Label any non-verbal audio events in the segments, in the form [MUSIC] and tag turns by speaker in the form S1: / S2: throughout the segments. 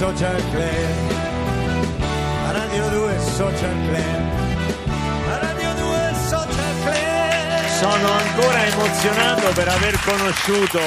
S1: Social Club. A Radio 2 Social Club. A Radio 2 Social Club.
S2: Sono ancora emozionato per aver conosciuto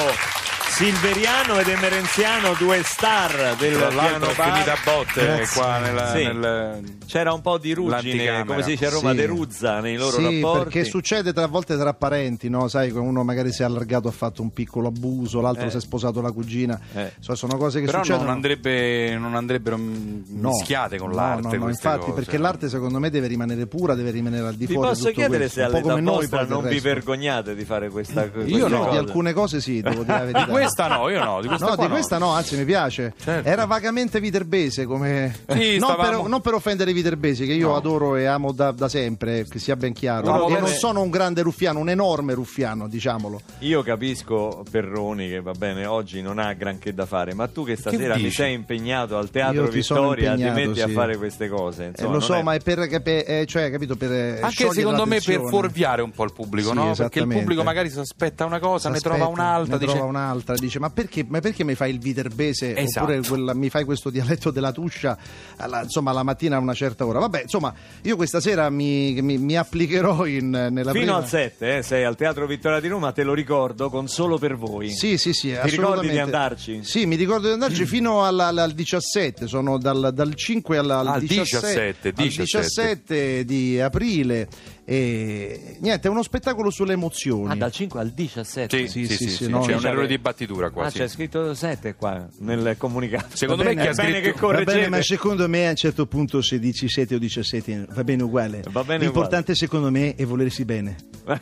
S2: Silveriano ed Emerenziano, due star del
S3: Tra
S2: piano bar.
S3: finita a botte
S1: Grazie.
S3: qua nella,
S2: Sì.
S3: nel...
S2: C'era un po' di ruggine, come si dice a Roma,
S4: Sì.
S2: deruzza nei loro
S4: sì,
S2: rapporti.
S4: perché succede tra volte tra parenti, no? Sai, che uno magari si è allargato, ha fatto un piccolo abuso, l'altro
S2: Eh.
S4: si è sposato la cugina.
S2: Eh.
S4: So- sono cose che
S3: Però
S4: succedono.
S3: non, andrebbe, non andrebbero
S4: No.
S3: mischiate con
S4: No,
S3: l'arte
S4: no, infatti,
S3: cose.
S4: perché l'arte secondo me deve rimanere pura, deve rimanere al di
S2: Vi
S4: fuori. di
S2: posso
S4: tutto
S2: chiedere
S4: questo.
S2: se all'età vostra non vi vergognate di fare questa cosa?
S3: Io no.
S4: Di alcune cose sì, devo dire la [LAUGHS] verità.
S3: Di questa no, io no, di questa
S4: No,
S3: qua
S4: di questa no, anzi mi piace.
S3: Certo.
S4: Era vagamente viterbese come...
S3: Sì,
S4: non,
S3: stavamo-
S4: per, non per offendere i viterbesi, che io
S3: No.
S4: adoro e amo da, da sempre, che sia ben chiaro.
S2: No,
S4: e
S2: vabbè.
S4: non sono un grande ruffiano, un enorme ruffiano, diciamolo.
S2: Io capisco Perroni che va bene, oggi non ha granché da fare, ma tu che stasera mi
S3: dici?
S2: sei impegnato al Teatro Vittoria, ti metti a
S4: sì.
S2: fare queste cose.
S4: Eh,
S2: Insomma,
S4: lo
S2: non
S4: so,
S2: è-
S4: ma è per, che per- eh, cioè, capito, per eh,
S3: Anche secondo me per fuorviare un po' il pubblico,
S4: Sì,
S3: no? Perché il pubblico magari si aspetta una cosa, ne trova un'altra,
S4: ne
S3: dice
S4: trova un'altra, dice ma perché, ma perché mi fai il viterbese
S3: Esatto.
S4: oppure quella- mi fai questo dialetto della tuscia alla, insomma la mattina a una certa ora vabbè insomma io questa sera mi, mi- mi applicherò in, nella
S2: Fino
S4: prima...
S2: al 7 eh, sei al Teatro Vittoria di Roma, te lo ricordo, con solo per voi.
S4: Sì, sì, sì,
S2: Ti ricordi di andarci?
S4: Sì, mi ricordo di andarci fino alla- alla- al 17, sono dal, dal 5 alla- al,
S3: Al
S4: 17,
S3: 17,
S4: al 17 di aprile e niente, è uno spettacolo sulle emozioni.
S2: Ah, dal 5 al 17?
S3: Sì, sì,
S4: Sì,
S3: sì,
S4: sì,
S3: sì,
S4: sì, no,
S3: c'è un
S2: c'è-
S3: errore di battitura qua.
S2: Ah,
S3: sì.
S2: c'è scritto 7 qua nel comunicato.
S3: Secondo
S4: Va
S3: me
S4: bene,
S3: chi ha
S2: è bene
S3: scritto
S2: che
S4: Va bene, ma secondo me a un certo punto se dici 7 o 17 va bene uguale.
S2: Va bene
S4: L'importante secondo me è volersi bene. [LAUGHS]
S3: Beh,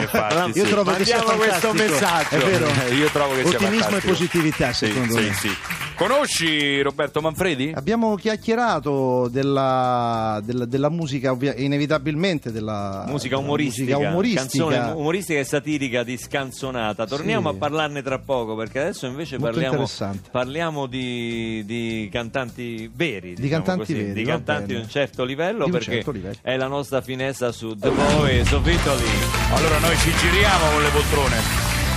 S3: infatti,
S4: Io
S3: sì.
S4: trovo che sia
S2: Mandiamo questo
S4: fantastico.
S2: messaggio.
S4: È vero.
S3: Eh, Io trovo che sia
S4: Ottimismo e positività,
S3: Sì,
S4: secondo
S3: sì,
S4: me.
S3: sì. Conosci Roberto Manfredi?
S4: Abbiamo chiacchierato della, della- della musica, ovvia- inevitabilmente della
S2: Musica umoristica,
S4: musica umoristica.
S2: canzone umoristica e satirica di Scanzonata. Torniamo
S4: Sì.
S2: a parlarne tra poco perché adesso invece
S4: Molto
S2: parliamo, parliamo di, di cantanti veri,
S4: Di
S2: diciamo
S4: cantanti
S2: così,
S4: veri,
S2: di cantanti di un certo livello
S4: Di un
S2: perché
S4: certo livello.
S2: è la nostra finestra su The Voice of Italy.
S3: Allora noi ci giriamo con le poltrone.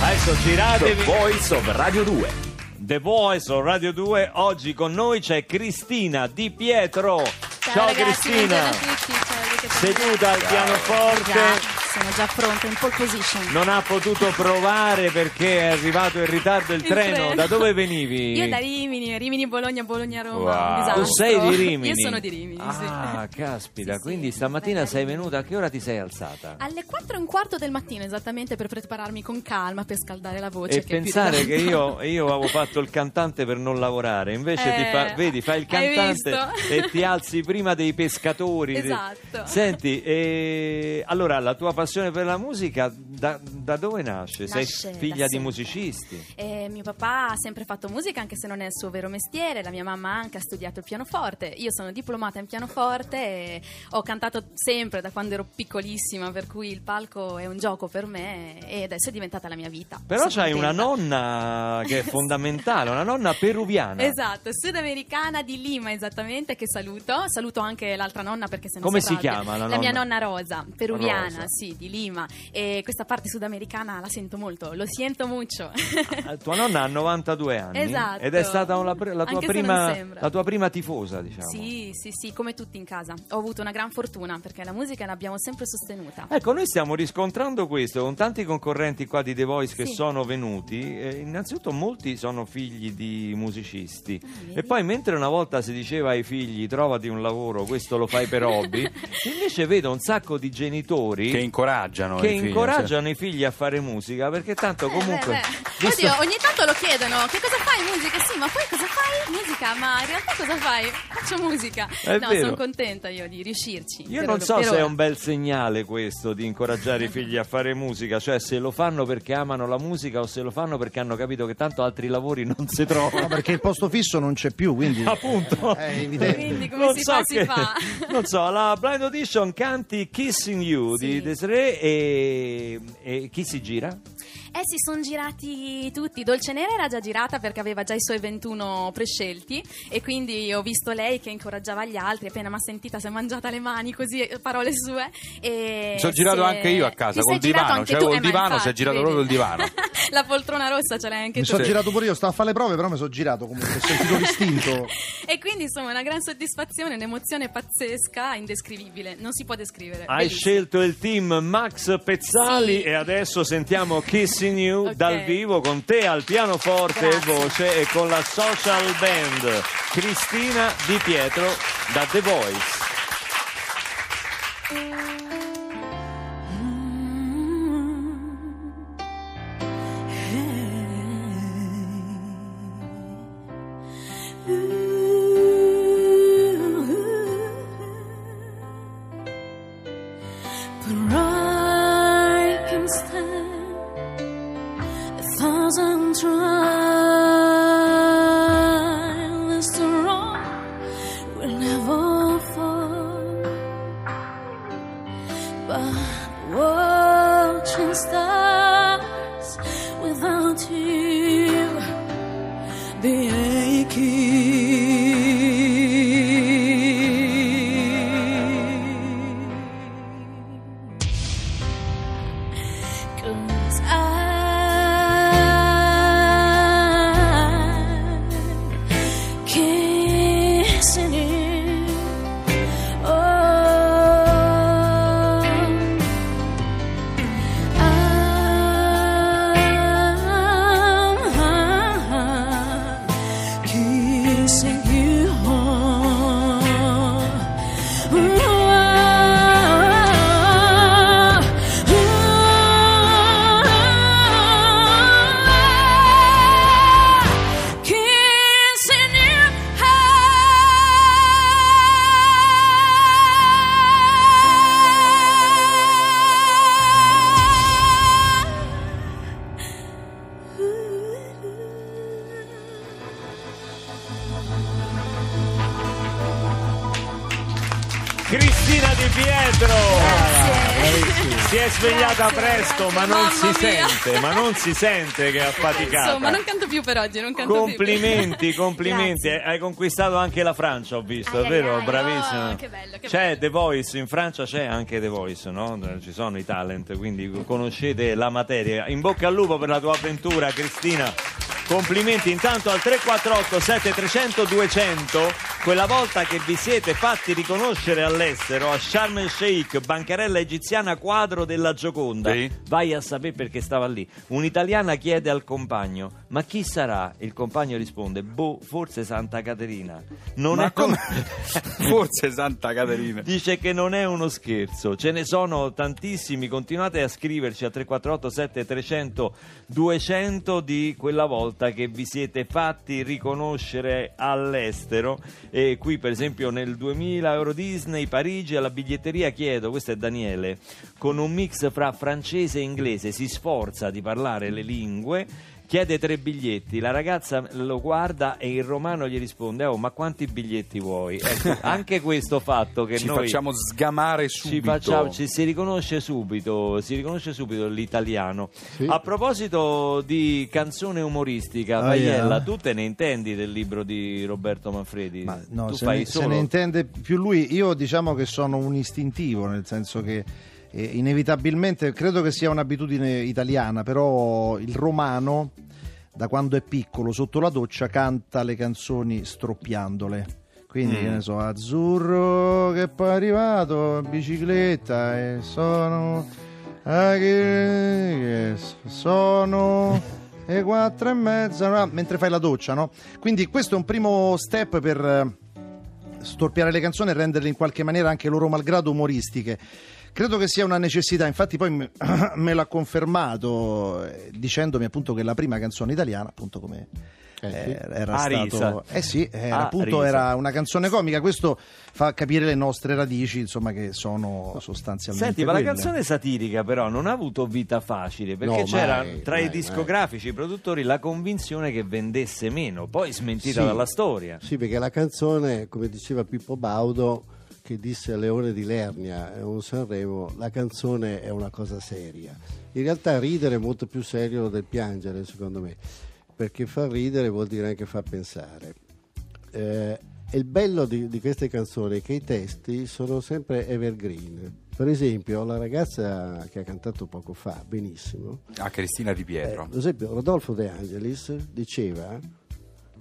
S2: Adesso giratevi.
S5: Voice of Radio 2.
S2: The Voice of Radio 2. Oggi con noi c'è Cristina Di Pietro. Ciao,
S6: ragazzi,
S2: Cristina. Seduta al pianoforte.
S6: Sono già pronta in pole position.
S2: Non ha potuto provare perché è arrivato in ritardo il,
S6: Il
S2: treno.
S6: treno.
S2: Da dove venivi? [LAUGHS]
S6: Io da Rimini, Rimini, Bologna, Bologna, Roma.
S3: Wow.
S2: Tu sei di Rimini?
S6: Io sono di Rimini,
S2: Ah, [LAUGHS]
S6: sì.
S2: caspita,
S6: Sì, sì.
S2: quindi stamattina
S6: Bella
S2: sei venuta, a che ora ti sei alzata?
S6: Alle 4 e un quarto del mattino, esattamente per prepararmi con calma, per scaldare la voce.
S2: E
S6: che
S2: pensare che io, io avevo fatto il cantante per non lavorare, invece ti fa-
S6: Eh,
S2: vedi, fai il cantante e ti alzi prima dei pescatori.
S6: Esatto.
S2: Senti, e... allora la tua passione per la musica da, da dove nasce? Sei figlia di
S6: sempre.
S2: musicisti?
S6: Eh, mio papà ha sempre fatto musica anche se non è il suo vero mestiere, la mia mamma anche ha studiato il pianoforte, io sono diplomata in pianoforte e ho cantato sempre da quando ero piccolissima, per cui il palco è un gioco per me e adesso è diventata la mia vita.
S2: Però c'hai una nonna che è [LAUGHS] fondamentale, una nonna peruviana.
S6: Esatto, sudamericana di Lima esattamente, che saluto. Saluto anche l'altra nonna perché se no
S2: Come
S6: si
S2: si chiama la
S6: La mia
S2: nonna?
S6: nonna Rosa, peruviana,
S2: Rosa.
S6: sì, di Lima. E questa parte sudamericana la sento molto, lo siento mucho.
S2: Ah, Tua nonna ha 92 anni
S6: Esatto.
S2: ed è stata una la, tua prima, la tua prima tifosa, diciamo.
S6: Sì, sì, sì, come tutti in casa. Ho avuto una gran fortuna perché la musica l'abbiamo sempre sostenuta.
S2: Ecco, noi stiamo riscontrando questo con tanti concorrenti qua di The Voice che
S6: Sì.
S2: sono venuti. eh, innanzitutto, molti sono figli di musicisti.
S6: Ah,
S2: e poi, mentre una volta si diceva ai figli trovati un lavoro, questo lo fai per hobby, [LAUGHS] invece vedo un sacco di genitori
S3: Che incoraggiano
S2: che
S3: i figli,
S2: incoraggiano i figli a fare musica perché tanto
S6: Eh,
S2: comunque.
S6: beh, beh.
S2: visto-
S6: Oddio, ogni tanto lo chiedono, che cosa fai musica? Sì, ma poi cosa fai? Musica, ma in realtà cosa fai? Faccio musica.
S2: È
S6: no, sono contenta io di riuscirci.
S2: Io non so se è
S6: ora.
S2: un bel segnale questo di incoraggiare i figli a fare musica, cioè se lo fanno perché amano la musica o se lo fanno perché hanno capito che tanto altri lavori non si
S4: No,
S2: trovano.
S4: perché il posto fisso non c'è più, quindi
S2: Appunto. [LAUGHS]
S4: è evidente.
S6: Quindi come
S2: non
S6: si
S2: so
S6: fa, si
S2: che-
S6: fa. [LAUGHS]
S2: non so, la blind audition canti Kissing You di
S6: Sì.
S2: Desiree e, e chi si gira?
S6: Eh, si sono girati tutti. Dolce Nera era già girata perché aveva già i suoi 21 prescelti e quindi ho visto lei che incoraggiava gli altri. Appena mi ha sentita si è mangiata le mani così, eh, parole sue. E
S3: Mi sono girato
S6: è-
S3: anche io a casa
S6: Ti
S3: col divano,
S6: tu?
S3: il
S6: Eh,
S3: divano, si è girato
S6: vedi?
S3: proprio il divano. [LAUGHS]
S6: La poltrona rossa ce l'hai anche
S4: Mi
S6: tu.
S4: sono girato pure io, stavo a fare le prove, però mi sono girato comunque, ho sentito l'istinto. [LAUGHS]
S6: E quindi insomma una gran soddisfazione, un'emozione pazzesca, indescrivibile, non si può descrivere.
S2: Hai
S6: Bellissimo.
S2: scelto il team Max Pezzali
S6: Sì.
S2: e adesso sentiamo Kissing You
S6: Ok.
S2: dal vivo con te al pianoforte e voce e con la social band Cristina Di Pietro da The Voice.
S6: Grazie,
S2: ma non
S6: mamma
S2: si
S6: mia.
S2: sente, ma non si sente che è affaticata.
S6: Insomma, non canto più per oggi, non canto
S2: Complimenti, [LAUGHS] complimenti.
S6: Grazie.
S2: Hai conquistato anche la Francia, ho visto,
S6: Ai,
S2: è vero?
S6: ai,
S2: Bravissimo.
S6: oh, che bello, che
S2: c'è
S6: bello.
S2: The Voice, in Francia c'è anche The Voice, no? Ci sono i talent, quindi conoscete la materia. In bocca al lupo per la tua avventura, Cristina. Complimenti intanto al 348 7300 200 quella volta che vi siete fatti riconoscere all'estero a Sharm el Sheikh bancarella egiziana quadro della Gioconda
S3: Sì.
S2: vai a sapere perché stava lì un'italiana chiede al compagno ma chi sarà? il compagno risponde boh forse Santa Caterina non
S3: Ma
S2: è
S3: come? [LAUGHS] Forse Santa Caterina.
S2: Dice che non è uno scherzo, ce ne sono tantissimi, continuate a scriverci a 348 7300 200 di quella volta che vi siete fatti riconoscere all'estero. E qui per esempio nel 2000 Euro Disney Parigi alla biglietteria chiedo, questo è Daniele, con un mix fra francese e inglese, si sforza di parlare le lingue Chiede tre biglietti, la ragazza lo guarda e in romano gli risponde: Oh, ma quanti biglietti vuoi? Ecco, [LAUGHS] anche questo fatto che
S3: Ci
S2: noi
S3: facciamo sgamare
S2: ci,
S3: subito.
S2: facciamo- ci si riconosce subito, si riconosce subito l'italiano. A proposito di canzone umoristica,
S4: Ah,
S2: Vaiella,
S4: yeah.
S2: tu te ne intendi del libro di Roberto Manfredi?
S4: Ma no,
S2: tu
S4: se
S2: fai
S4: ne, se
S2: solo
S4: ne intende più lui. Io diciamo che sono un istintivo, nel senso che eh, inevitabilmente credo che sia un'abitudine italiana, però il romano da quando è piccolo sotto la doccia canta le canzoni stroppiandole. Quindi,
S2: Mm.
S4: che ne so, azzurro che è poi arrivato, in bicicletta e sono... sono le [LAUGHS] quattro e mezza, mentre fai la doccia, no? Quindi questo è un primo step per eh, storpiare le canzoni e renderle in qualche maniera anche loro malgrado umoristiche. Credo che sia una necessità, infatti poi [CLEARS THROAT] me, l'ha confermato eh, dicendomi appunto che la prima canzone italiana, appunto come eh, era
S2: Ah,
S4: stato
S2: Risa.
S4: eh sì, era,
S2: Ah,
S4: appunto
S2: Risa.
S4: era una canzone comica, questo fa capire le nostre radici, insomma che sono sostanzialmente
S2: Senti, ma la canzone satirica però non ha avuto vita facile perché
S7: No,
S2: c'era
S7: mai,
S2: tra i
S7: mai,
S2: discografici, i produttori, la convinzione che vendesse meno, poi smentita
S7: Sì.
S2: dalla storia.
S7: Sì, perché la canzone, come diceva Pippo Baudo, che disse Leone di Lernia a un Sanremo la canzone è una cosa seria. In realtà ridere è molto più serio del piangere, secondo me, perché far ridere vuol dire anche far pensare. Eh, e il bello di, di queste canzoni è che i testi sono sempre evergreen. Per esempio, la ragazza che ha cantato poco fa, benissimo,
S3: A Cristina Di
S7: eh,
S3: Pietro.
S7: per esempio, Rodolfo De Angelis diceva,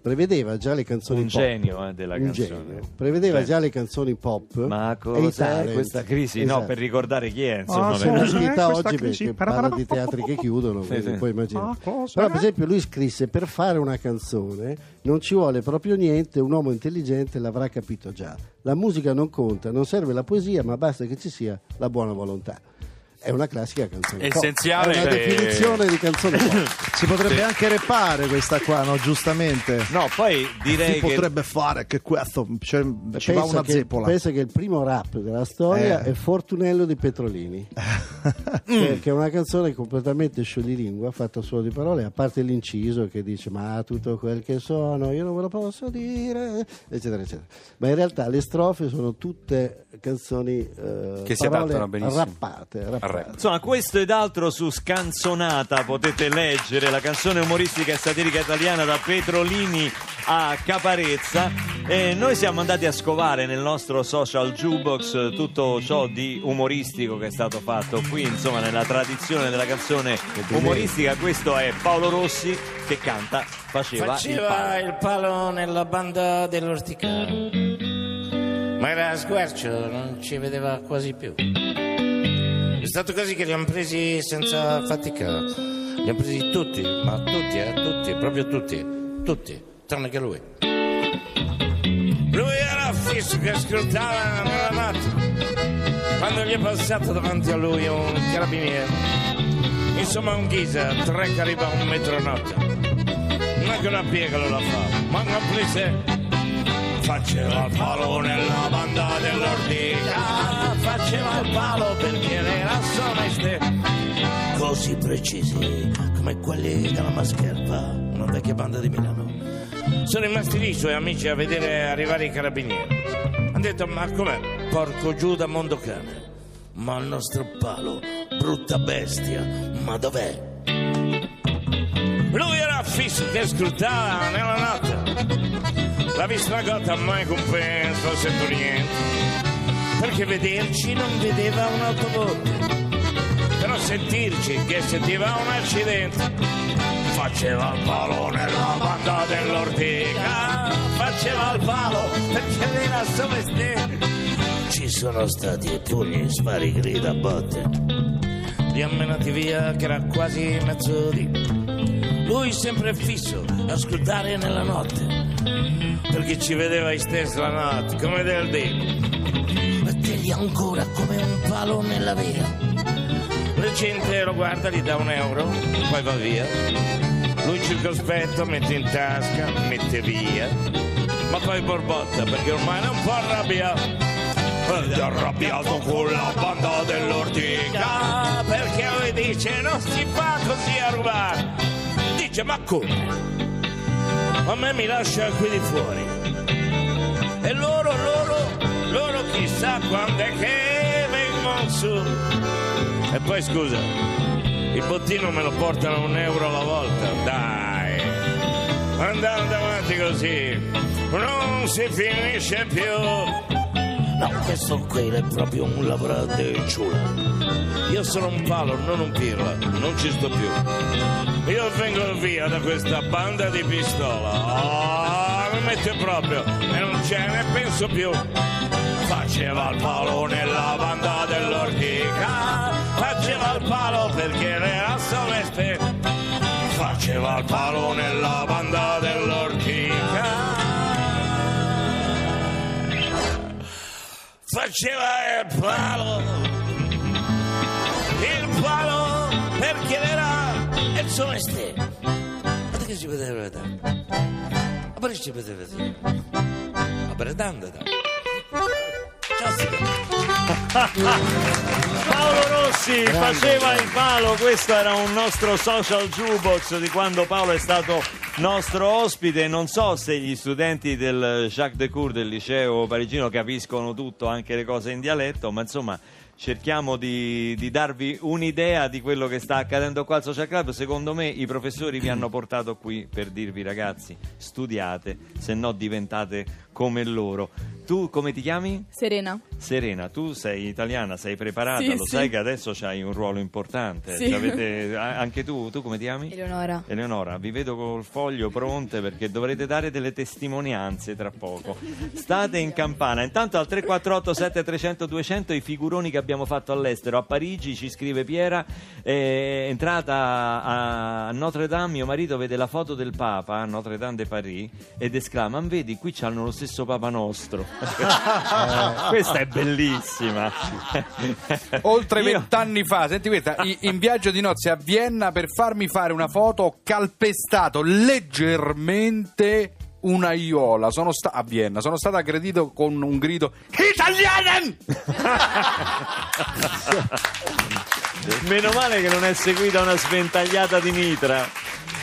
S7: prevedeva già le canzoni
S2: Un
S7: pop.
S2: genio eh, della
S7: Un
S2: canzone.
S7: genio. Prevedeva
S2: Cioè,
S7: già le canzoni pop.
S2: Ma
S7: e
S2: cos'è
S7: talent.
S2: questa crisi? No,
S7: Esatto.
S2: per ricordare chi è, insomma.
S4: Ah, sì,
S7: una
S4: questa
S7: oggi
S4: crisi.
S7: perché parla di teatri che chiudono,
S2: Sì, sì.
S7: puoi immaginare.
S4: Ah, cosa?
S7: Però, per esempio, lui scrisse: Per fare una canzone non ci vuole proprio niente, un uomo intelligente l'avrà capito già. La musica non conta, non serve la poesia, ma basta che ci sia la buona volontà. È una classica canzone. pop.
S3: Essenziale
S7: È una definizione di canzone [LAUGHS] pop.
S4: Si potrebbe anche repare questa qua, no? Giustamente.
S2: No, poi direi
S4: si
S2: che
S4: potrebbe fare che questo cioè, ci va una
S7: che,
S4: zeppola.
S7: pensa che il primo rap della storia
S4: Eh.
S7: è Fortunello di Petrolini, [LAUGHS] che, che è una canzone completamente scioglilingua, fatta solo di parole, a parte l'inciso che dice ma tutto quel che sono io non ve lo posso dire, eccetera, eccetera. Ma in realtà le strofe sono tutte canzoni eh,
S3: Che si
S7: parole
S3: adattano benissimo
S7: rappate, rappate.
S3: Rap.
S2: Insomma, questo ed altro su Scanzonata potete leggere la canzone umoristica e satirica italiana da Petrolini a Caparezza. E noi siamo andati a scovare nel nostro social jukebox tutto ciò di umoristico che è stato fatto qui, insomma, nella tradizione della canzone umoristica. Questo è Paolo Rossi che canta Faceva, il
S8: Faceva
S2: palo.
S8: il palo nella banda dell'orticano, ma era a sguarcio, non ci vedeva quasi più. È stato così che li hanno presi senza fatica. Li hanno presi tutti, ma tutti, eh, tutti, proprio tutti, tutti, tranne che lui. Lui era fisso che scrutava nella notte, quando gli è passato davanti a lui un carabiniere. Insomma un ghisa, tre caliba un metro notte. Non è che una piega lo la fa, ma una prese. Faceva il palo nella banda dell'ortica, faceva il palo perché era soneste. Così precisi come quelli della Mascherpa, una vecchia banda di Milano. Sono rimasti lì i suoi amici a vedere arrivare i carabinieri. Hanno detto, ma com'è? Porco Giuda Mondocane. Ma il nostro palo, brutta bestia, ma dov'è? Lui era fisso che scrutava nella notte. L'ha vista una gota mai compenso, non sento niente. Perché vederci non vedeva un'autobotte. Però sentirci che sentiva un accidente. Faceva il palo nella banda dell'ortica. Faceva il palo perché era soveste. Ci sono stati pugni, spari, grida, botte. Li ha menati via che era quasi mezzodì. Lui sempre fisso a scrutare nella notte. Perché ci vedeva i stessi la notte, come del dì. Mettegli ancora come un palo nella via. La gente lo guarda, gli dà un euro, poi va via. Lui circospetto mette in tasca, mette via. Ma poi borbotta perché ormai non può arrabbiare. Ed è arrabbiato con la banda dell'ortica perché lui dice non si fa così a rubare. Dice ma come? A me mi lascia qui di fuori. E loro, loro, loro chissà quando è che vengono su. E poi scusa, il bottino me lo portano un euro alla volta, dai. Andando avanti così, non si finisce più. No, questo qui è proprio un lavorante ciula. Io sono un palo, non un pirla, non ci sto più. Io vengo via da questa banda di pistola. Ah, mi mette proprio e non ce ne penso più. Faceva il palo nella banda dell'ortica. Faceva il palo perché era soleste. Faceva il palo nella banda dell'ortica. Faceva il palo. Il palo perché era il soleste. Ma che ci poteva vedere? Ma perché ci poteva vedere? Ma per andare. Ciao, [LAUGHS]
S2: Paolo Rossi faceva il palo, questo era un nostro social jukebox di quando Paolo è stato nostro ospite. Non so se gli studenti del Jacques de Cour del liceo parigino capiscono tutto, anche le cose in dialetto, ma insomma cerchiamo di, di darvi un'idea di quello che sta accadendo qua al Social Club. Secondo me i professori vi hanno portato qui per dirvi ragazzi, studiate, se no diventate come loro. Tu come ti chiami?
S9: Serena.
S2: Serena, tu sei italiana, sei preparata,
S9: Sì,
S2: lo
S9: sì.
S2: sai che adesso hai un ruolo importante.
S9: Sì.
S2: Avete- anche tu, tu come ti chiami?
S9: Eleonora.
S2: Eleonora, vi vedo col foglio pronte perché dovrete dare delle testimonianze tra poco. State in campana. Intanto al 348 7300 200 i figuroni che abbiamo fatto all'estero. A Parigi ci scrive Piera, è entrata a Notre Dame, mio marito vede la foto del Papa a Notre Dame de Paris ed esclama, "Ma vedi, qui c'hanno lo stesso Papa nostro. [LAUGHS] Questa è bellissima. [LAUGHS]
S3: Oltre
S2: Io-
S3: vent'anni fa, senti questa, in viaggio di nozze a Vienna per farmi fare una foto ho calpestato leggermente una iola. Sono sta- a Vienna, sono stato aggredito con un grido Italianen!
S2: Meno male che non è seguita una sventagliata di mitra.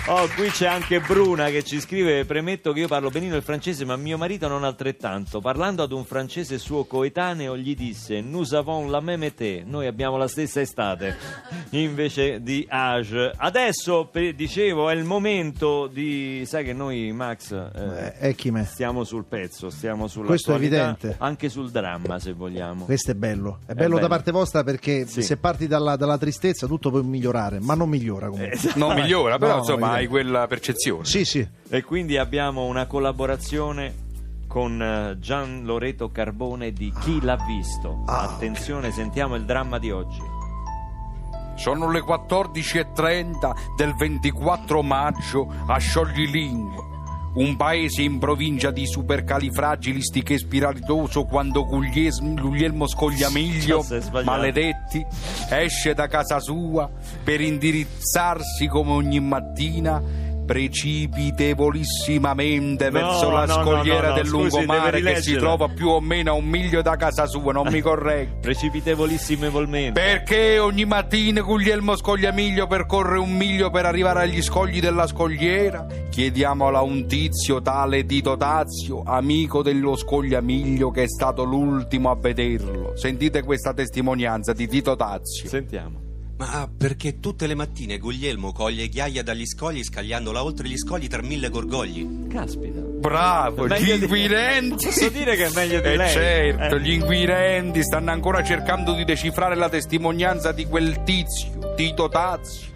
S2: Oh, qui c'è anche Bruna che ci scrive: Premetto che io parlo benino il francese, ma mio marito non altrettanto. Parlando ad un francese suo coetaneo, gli disse: Nous avons la même été. Noi abbiamo la stessa estate [LAUGHS] invece di age. Adesso, dicevo, è il momento di. Sai che noi, Max, eh,
S4: Eh,
S2: stiamo sul pezzo, stiamo sulla
S4: Questo è evidente.
S2: Anche sul dramma, se vogliamo.
S4: Questo è bello. È bello, da
S2: bello.
S4: parte vostra perché
S2: Sì.
S4: se parti dalla, dalla tristezza tutto può migliorare, ma non migliora comunque.
S2: Esatto.
S3: Non migliora, però
S4: No,
S3: insomma
S4: migliora.
S3: Hai quella percezione.
S4: Sì, sì.
S2: E quindi abbiamo una collaborazione con eh, Gian Loreto Carbone di Chi l'ha visto.
S4: Ah,
S2: Attenzione, sentiamo il dramma di oggi.
S3: Sono le 14.30 del 24 maggio a Scioglilingue, un paese in provincia di supercalifragilistiche spiritoso quando Guglielmo Scogliamiglio, maledetti, esce da casa sua per indirizzarsi come ogni mattina precipitevolisimamente
S2: No,
S3: verso la
S2: no,
S3: scogliera
S2: no,
S3: del lungomare che si trova più o meno a un miglio da casa sua, non mi correggo.
S2: Precipitevolissimevolmente.
S3: Perché ogni mattina Guglielmo Scogliamiglio percorre un miglio per arrivare agli scogli della scogliera? Chiediamola a un tizio tale Tito Tazio, amico dello Scogliamiglio che è stato l'ultimo a vederlo. Sentite questa testimonianza di Tito Tazio.
S2: Sentiamo.
S10: Ma perché tutte le mattine Guglielmo coglie ghiaia dagli scogli scagliandola oltre gli scogli tra mille gorgogli?
S2: Caspita.
S3: Bravo,
S2: Meglio
S3: gli
S2: di-
S3: inquirenti. [LAUGHS]
S2: Posso dire che è meglio di
S3: Eh
S2: lei?
S3: certo,
S2: Eh.
S3: gli inquirenti stanno ancora cercando di decifrare la testimonianza di quel tizio, Tito Tazio.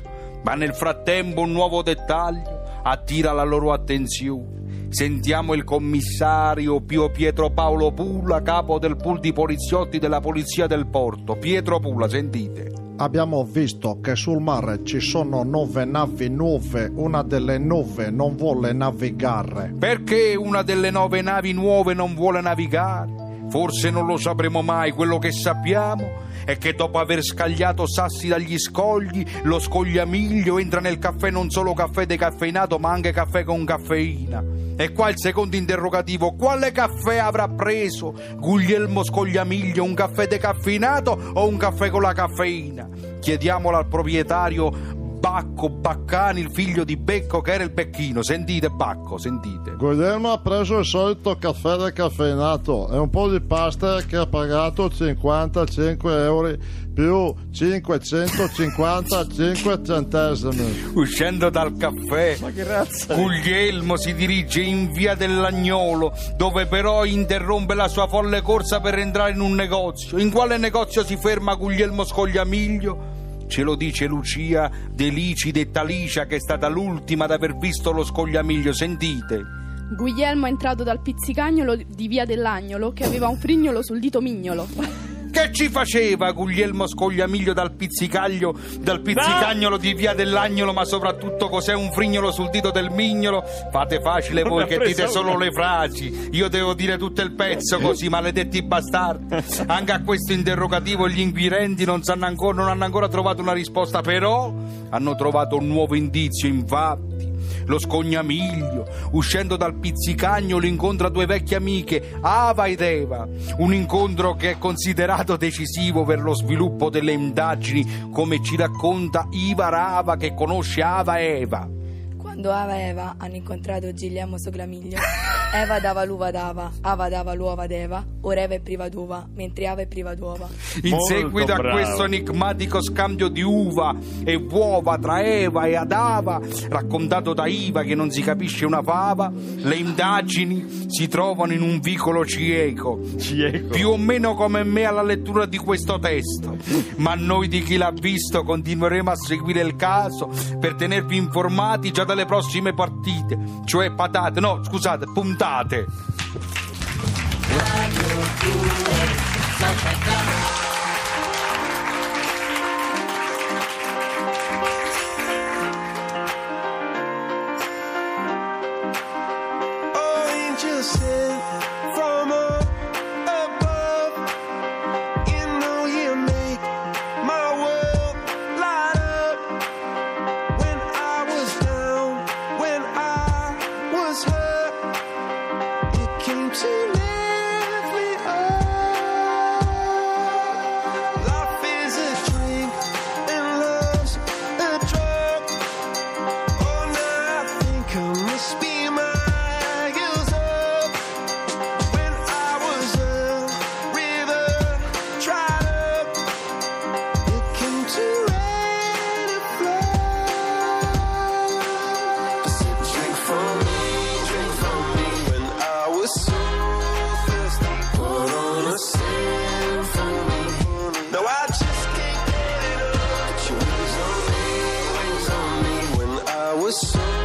S3: Ma nel frattempo un nuovo dettaglio attira la loro attenzione. Sentiamo il commissario Pio Pietro Paolo Pula, capo del pool di poliziotti della polizia del porto. Pietro Pula, sentite.
S4: Abbiamo visto che sul mare ci sono nove navi nuove, una delle nove non vuole navigare.
S3: Perché una delle nove navi nuove non vuole navigare? Forse non lo sapremo mai, quello che sappiamo è che dopo aver scagliato sassi dagli scogli, lo scogliamiglio entra nel caffè non solo caffè decaffeinato, ma anche caffè con caffeina. E qua il secondo interrogativo, quale caffè avrà preso Guglielmo Scogliamiglio, un caffè decaffeinato o un caffè con la caffeina? Chiediamolo al proprietario Bacco Baccani, il figlio di Becco che era il Becchino. Sentite Bacco, sentite.
S4: Guglielmo ha preso il solito caffè decaffeinato e un po' di pasta che ha pagato 55 euro più 555 centesimi.
S3: Uscendo dal caffè, Guglielmo si dirige in via dell'Agnolo, dove però interrompe la sua folle corsa per entrare in un negozio. In quale negozio si ferma Guglielmo Scogliamiglio? Ce lo dice Lucia Delici detta Licia, che è stata l'ultima ad aver visto lo Scogliamiglio. Sentite.
S9: Guglielmo è entrato dal pizzicagnolo di via dell'Agnolo che aveva un frignolo sul dito mignolo.
S3: Che ci faceva Guglielmo Scogliamiglio dal pizzicaglio, dal pizzicagnolo di via dell'agnolo, ma soprattutto cos'è un frignolo sul dito del mignolo? Fate facile voi che dite solo le frasi. Io devo dire tutto il pezzo così, maledetti bastardi. Anche a questo interrogativo gli inquirenti non, sanno ancora, non hanno ancora trovato una risposta, però hanno trovato un nuovo indizio, infatti. Lo scognamiglio, uscendo dal pizzicagnolo, incontra due vecchie amiche, Ava ed Eva. Un incontro che è considerato decisivo per lo sviluppo delle indagini, come ci racconta Iva Rava che conosce Ava e Eva.
S9: Quando
S11: Ava e Eva hanno incontrato Gigliamo Soclamiglio, [LAUGHS] Eva dava l'uva d'Ava, Ava dava l'uova d'Eva, ora Eva è priva d'uva, mentre Ava è priva d'uova.
S3: In
S2: Molto
S3: seguito a
S2: bravo.
S3: questo enigmatico scambio di uva e uova tra Eva e Adava, raccontato da Iva che non si capisce una fava, le indagini si trovano in un vicolo cieco.
S2: Cieco.
S3: Più o meno come me alla lettura di questo testo. Ma noi di chi l'ha visto continueremo a seguire il caso per tenervi informati già dalle prossime partite, cioè patate, no, scusate, puntate.
S12: Angels so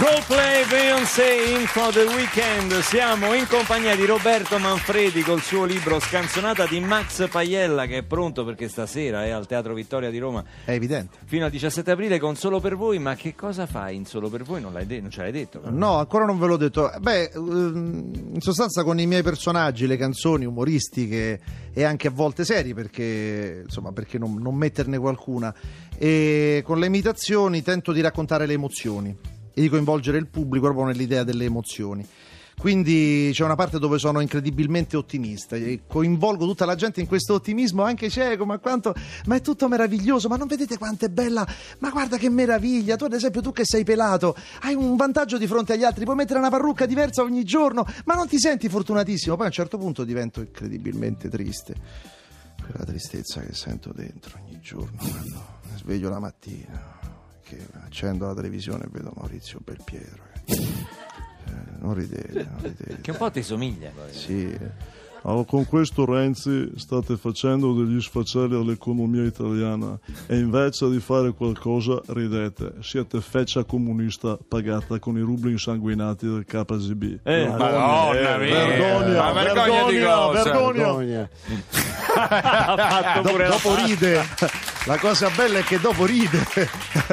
S2: Coldplay, Beyoncé, in for the weekend. Siamo in compagnia di Roberto Manfredi col suo libro Scanzonata di Max Paiella che è pronto perché stasera è al Teatro Vittoria di Roma
S4: È evidente.
S2: fino al 17 aprile con Solo per voi. Ma che cosa fai in Solo per voi? Non, l'hai de- non ce l'hai detto?
S4: No, ancora non ve l'ho detto. Beh, ehm, in sostanza con i miei personaggi, le canzoni umoristiche e anche a volte serie, perché insomma, perché non, non metterne qualcuna. E con le imitazioni tento di raccontare le emozioni e di coinvolgere il pubblico proprio nell'idea delle emozioni. quindi c'è una parte dove sono incredibilmente ottimista e coinvolgo tutta la gente in questo ottimismo anche cieco ma quanto ma è tutto meraviglioso ma non vedete quanto è bella? Ma guarda che meraviglia tu ad esempio tu che sei pelato hai un vantaggio di fronte agli altri puoi mettere una parrucca diversa ogni giorno ma non ti senti fortunatissimo? Poi a un certo punto divento incredibilmente triste. Quella tristezza che sento dentro ogni giorno quando mi sveglio la mattina che accendo la televisione e vedo Maurizio Belpietro che- eh, non ridete non ridete
S2: Che un po' ti somiglia. poi.
S4: sì
S13: Allora, con questo Renzi state facendo degli sfaceli all'economia italiana e invece di fare qualcosa ridete. Siete feccia comunista pagata con i rubli insanguinati del KGB.
S2: Eh,
S3: Madonna mia.
S13: vergogna,
S3: Ma vergogna
S13: vergogna, vergogna. [LAUGHS]
S7: Vergogna.
S4: dopo ride la cosa bella è che dopo ride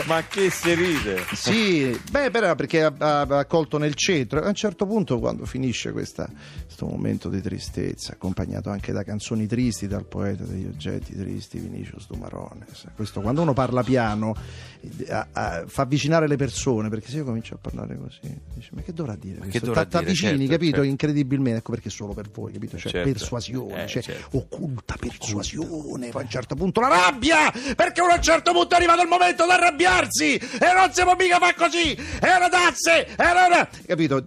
S2: Ma che si ride?
S4: Sì, beh, però perché ha, ha- colto nel centro. A un certo punto, quando finisce questa- questo momento di tristezza, accompagnato anche da canzoni tristi, dal poeta degli oggetti tristi, Vinicius Dumarones. Questo, quando uno parla piano, eh, a- a- fa avvicinare le persone, perché se io comincio a parlare così, dici, ma che dovrà dire?
S10: che dovrà dire?
S4: t'avvicini,
S10: Certo,
S4: capito?
S10: certo.
S4: Incredibilmente, ecco perché solo per voi, capito? C'è
S10: Certo.
S4: persuasione,
S10: Eh,
S4: c'è
S10: certo.
S4: occulta persuasione, poi a un certo punto la rabbia, perché a un certo punto è arrivato il momento di arrabbiarsi e non si può mica fare così, è una tazze, è una... Capito?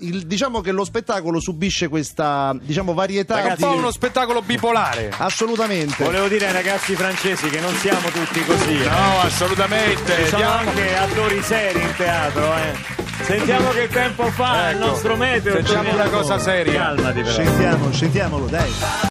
S4: Il- diciamo che lo spettacolo subisce questa, diciamo, varietà
S3: È un
S4: di...
S3: po' uno spettacolo bipolare.
S4: Assolutamente.
S2: Volevo dire ai ragazzi francesi che non siamo tutti così. eh.
S3: No, assolutamente.
S2: Ci sono
S3: Diamo-
S2: anche attori seri in teatro, eh. Sentiamo che tempo fa il
S3: Ecco.
S2: nostro meteo.
S3: Facciamo una cosa seria.
S2: Calmati però.
S1: Sentiamo, sentiamolo, dai.